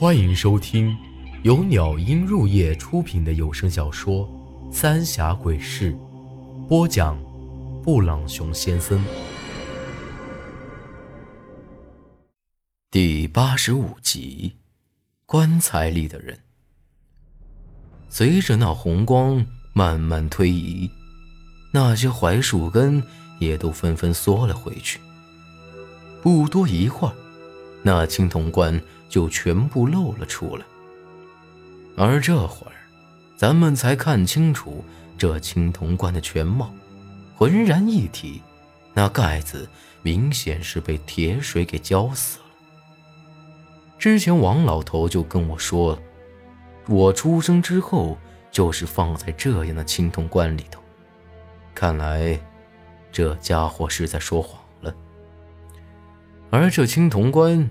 欢迎收听由鸟音入夜出品的有声小说《三峡鬼事》，播讲：布朗熊先生。第八十五集，棺材里的人。随着那红光慢慢推移，那些槐树根也都纷纷缩了回去。不多一会儿，那青铜棺。就全部露了出来，而这会儿，咱们才看清楚这青铜棺的全貌，浑然一体。那盖子明显是被铁水给浇死了。之前王老头就跟我说了，我出生之后就是放在这样的青铜棺里头。看来，这家伙是在说谎了。而这青铜棺。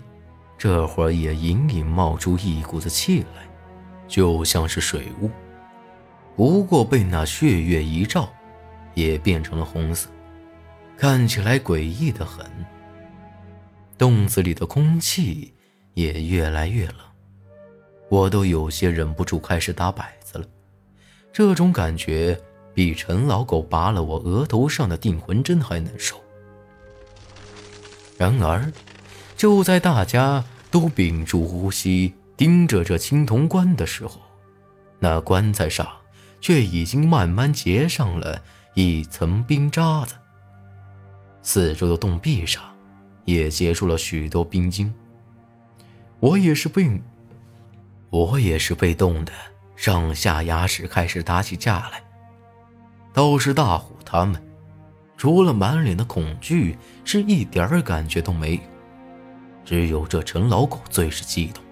这会儿也隐隐冒出一股子气来，就像是水雾，不过被那血月一照，也变成了红色，看起来诡异的很。洞子里的空气也越来越冷，我都有些忍不住开始打摆子了。这种感觉比陈老狗拔了我额头上的定魂针还难受。然而。就在大家都屏住呼吸盯着这青铜棺的时候，那棺材上却已经慢慢结上了一层冰渣子。四周的洞壁上也结出了许多冰晶。我也是被，我也是被冻得上下牙齿开始打起架来。倒是大虎他们，除了满脸的恐惧，是一点儿感觉都没有。只有这陈老狗最是激动，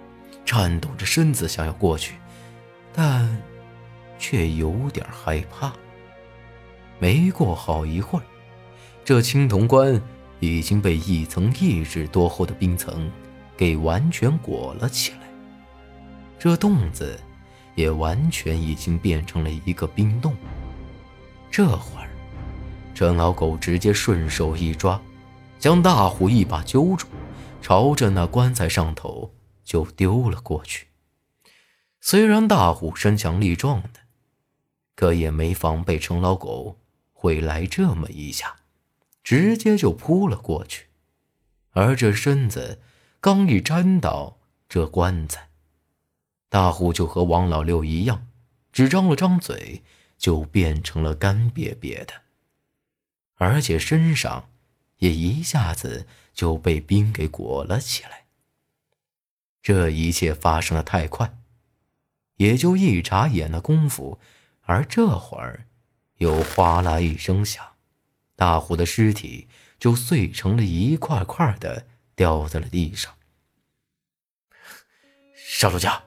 颤抖着身子想要过去，但却有点害怕。没过好一会儿，这青铜棺已经被一层一指多厚的冰层给完全裹了起来，这洞子也完全已经变成了一个冰洞。这会儿，陈老狗直接顺手一抓，将大虎一把揪住。朝着那棺材上头就丢了过去。虽然大虎身强力壮的，可也没防备陈老狗会来这么一下，直接就扑了过去。而这身子刚一沾到这棺材，大虎就和王老六一样，只张了张嘴就变成了干瘪瘪的，而且身上也一下子。就被冰给裹了起来。这一切发生的太快，也就一眨眼的功夫，而这会儿又哗啦一声响，大虎的尸体就碎成了一块块的掉在了地上。杀猪家，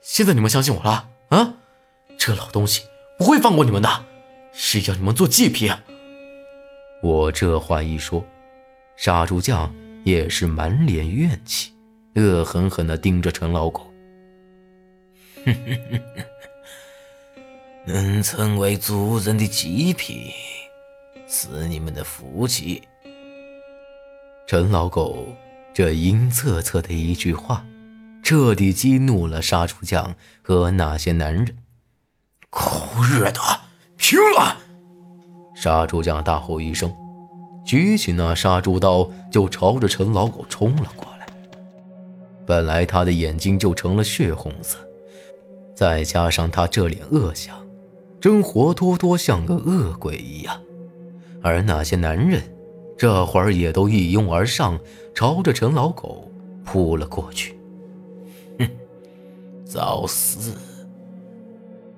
现在你们相信我了啊？这老东西不会放过你们的，是要你们做祭品。我这话一说。杀猪匠也是满脸怨气，恶狠狠地盯着陈老狗。哼哼哼哼，能成为族人的极品，是你们的福气。陈老狗这阴恻恻的一句话，彻底激怒了杀猪匠和那些男人。狗日的，拼了！杀猪匠大吼一声。举起那杀猪刀，就朝着陈老狗冲了过来。本来他的眼睛就成了血红色，再加上他这脸恶相，真活脱脱像个恶鬼一样。而那些男人，这会儿也都一拥而上，朝着陈老狗扑了过去。哼，找死！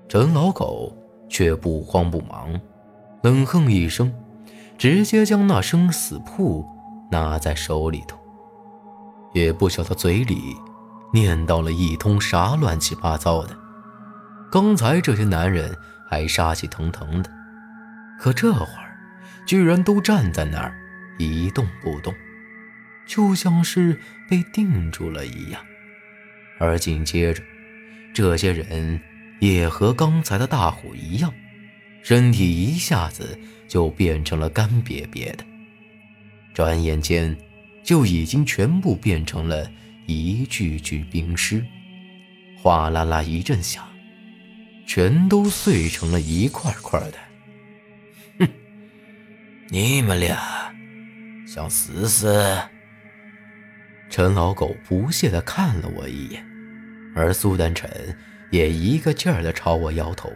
陈老狗却不慌不忙，冷哼一声。直接将那生死簿拿在手里头，也不晓得嘴里念叨了一通啥乱七八糟的。刚才这些男人还杀气腾腾的，可这会儿居然都站在那儿一动不动，就像是被定住了一样。而紧接着，这些人也和刚才的大虎一样。身体一下子就变成了干瘪瘪的，转眼间就已经全部变成了一具具冰尸。哗啦啦一阵响，全都碎成了一块块的。哼，你们俩想死死？陈老狗不屑地看了我一眼，而苏丹晨也一个劲儿地朝我摇头，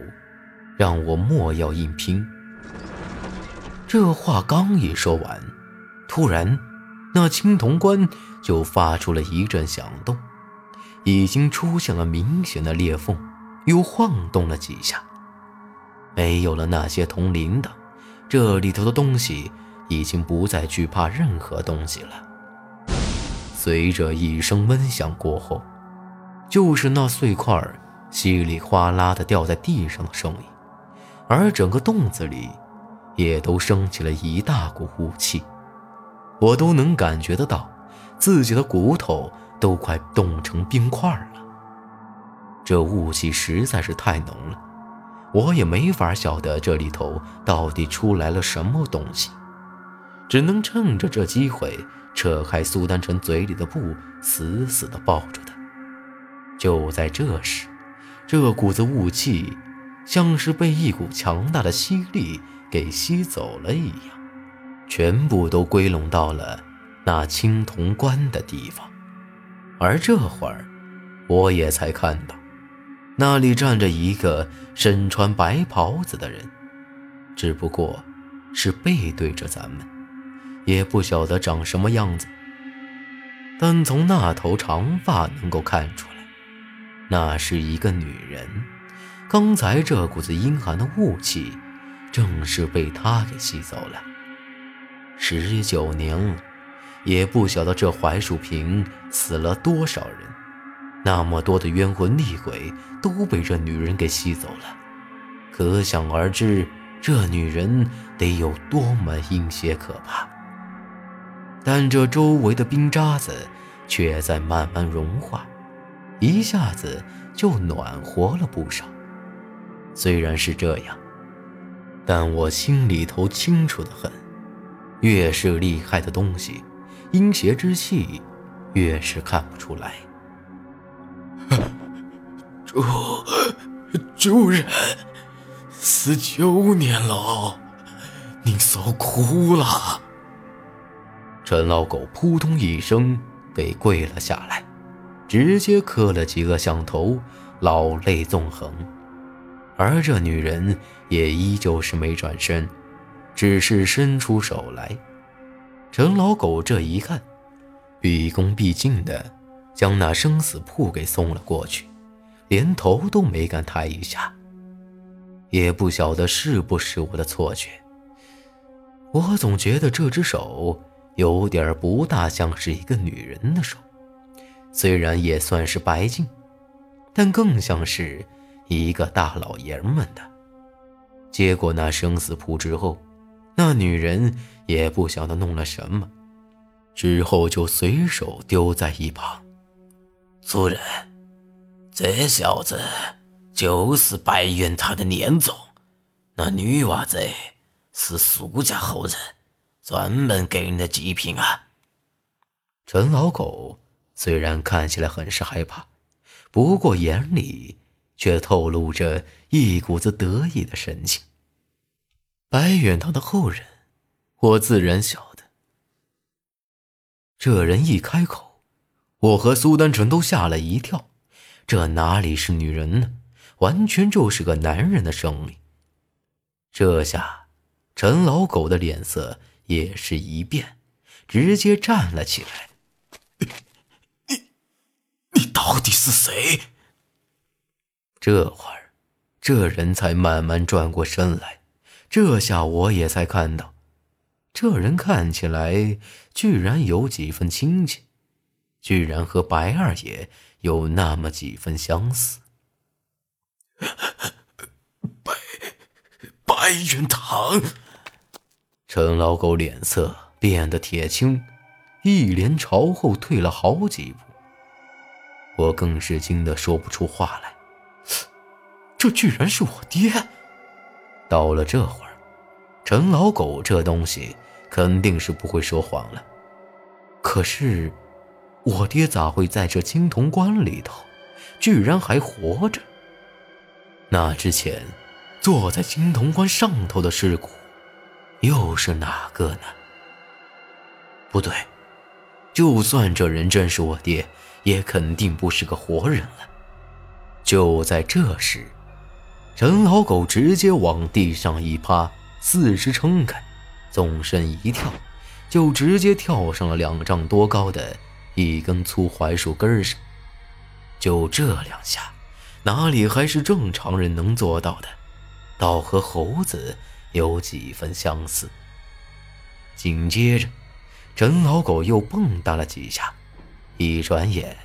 让我莫要硬拼。这话刚一说完，突然，那青铜棺就发出了一阵响动，已经出现了明显的裂缝，又晃动了几下。没有了那些铜铃铛，这里头的东西已经不再惧怕任何东西了。随着一声闷响过后，就是那碎块稀里哗啦的掉在地上的声音，而整个洞子里也都升起了一大股雾气，我都能感觉得到自己的骨头都快冻成冰块了。这雾气实在是太浓了，我也没法晓得这里头到底出来了什么东西，只能趁着这机会。扯开苏丹晨嘴里的布，死死地抱住他。就在这时，这股子雾气像是被一股强大的吸力给吸走了一样，全部都归拢到了那青铜棺的地方。而这会儿，我也才看到，那里站着一个身穿白袍子的人，只不过是背对着咱们。也不晓得长什么样子，但从那头长发能够看出来，那是一个女人。刚才这股子阴寒的雾气，正是被她给吸走了。十九年，也不晓得这槐树坪死了多少人，那么多的冤魂厉鬼都被这女人给吸走了，可想而知，这女人得有多么阴邪可怕。但这周围的冰渣子却在慢慢融化，一下子就暖和了不少。虽然是这样，但我心里头清楚的很，越是厉害的东西，阴邪之气越是看不出来。主主人，死九年了，您受苦了。陈老狗扑通一声被跪了下来，直接磕了几个响头，老泪纵横。而这女人也依旧是没转身，只是伸出手来。陈老狗这一看，毕恭毕敬的将那生死簿给送了过去，连头都没敢抬一下。也不晓得是不是我的错觉，我总觉得这只手。有点不大像是一个女人的手，虽然也算是白净，但更像是一个大老爷们的。接过那生死簿之后，那女人也不晓得弄了什么，之后就随手丢在一旁。主人，这小子就是白云堂的年总，那女娃子是苏家后人。专门给你的极品啊！陈老狗虽然看起来很是害怕，不过眼里却透露着一股子得意的神情。白远堂的后人，我自然晓得。这人一开口，我和苏丹纯都吓了一跳。这哪里是女人呢？完全就是个男人的声音。这下，陈老狗的脸色。也是一变，直接站了起来。你，你到底是谁？这会儿，这人才慢慢转过身来。这下我也才看到，这人看起来居然有几分亲切，居然和白二爷有那么几分相似。白，白云堂。陈老狗脸色变得铁青，一连朝后退了好几步。我更是惊得说不出话来。这居然是我爹！到了这会儿，陈老狗这东西肯定是不会说谎了。可是，我爹咋会在这青铜棺里头？居然还活着。那之前坐在青铜棺上头的尸骨，又是哪个呢？不对，就算这人真是我爹，也肯定不是个活人了。就在这时，陈老狗直接往地上一趴，四肢撑开，纵身一跳，就直接跳上了两丈多高的一根粗槐树根上。就这两下。哪里还是正常人能做到的？倒和猴子有几分相似。紧接着，陈老狗又蹦跶了几下，一转眼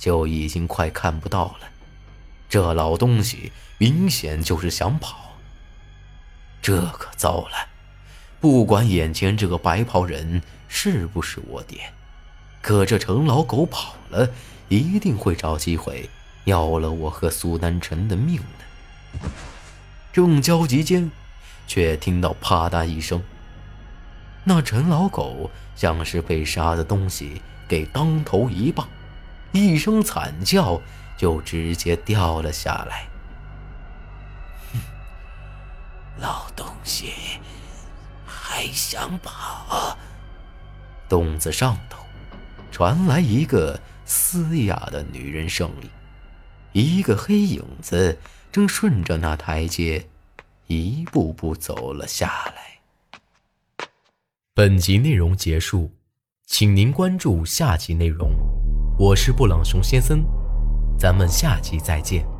就已经快看不到了。这老东西明显就是想跑。这可糟了！不管眼前这个白袍人是不是我爹，可这陈老狗跑了，一定会找机会。要了我和苏南辰的命呢！正焦急间，却听到啪嗒一声，那陈老狗像是被啥的东西给当头一棒，一声惨叫就直接掉了下来。哼，老东西还想跑？洞子上头传来一个嘶哑的女人声音。一个黑影子正顺着那台阶一步步走了下来。本集内容结束，请您关注下集内容。我是布朗熊先生，咱们下期再见。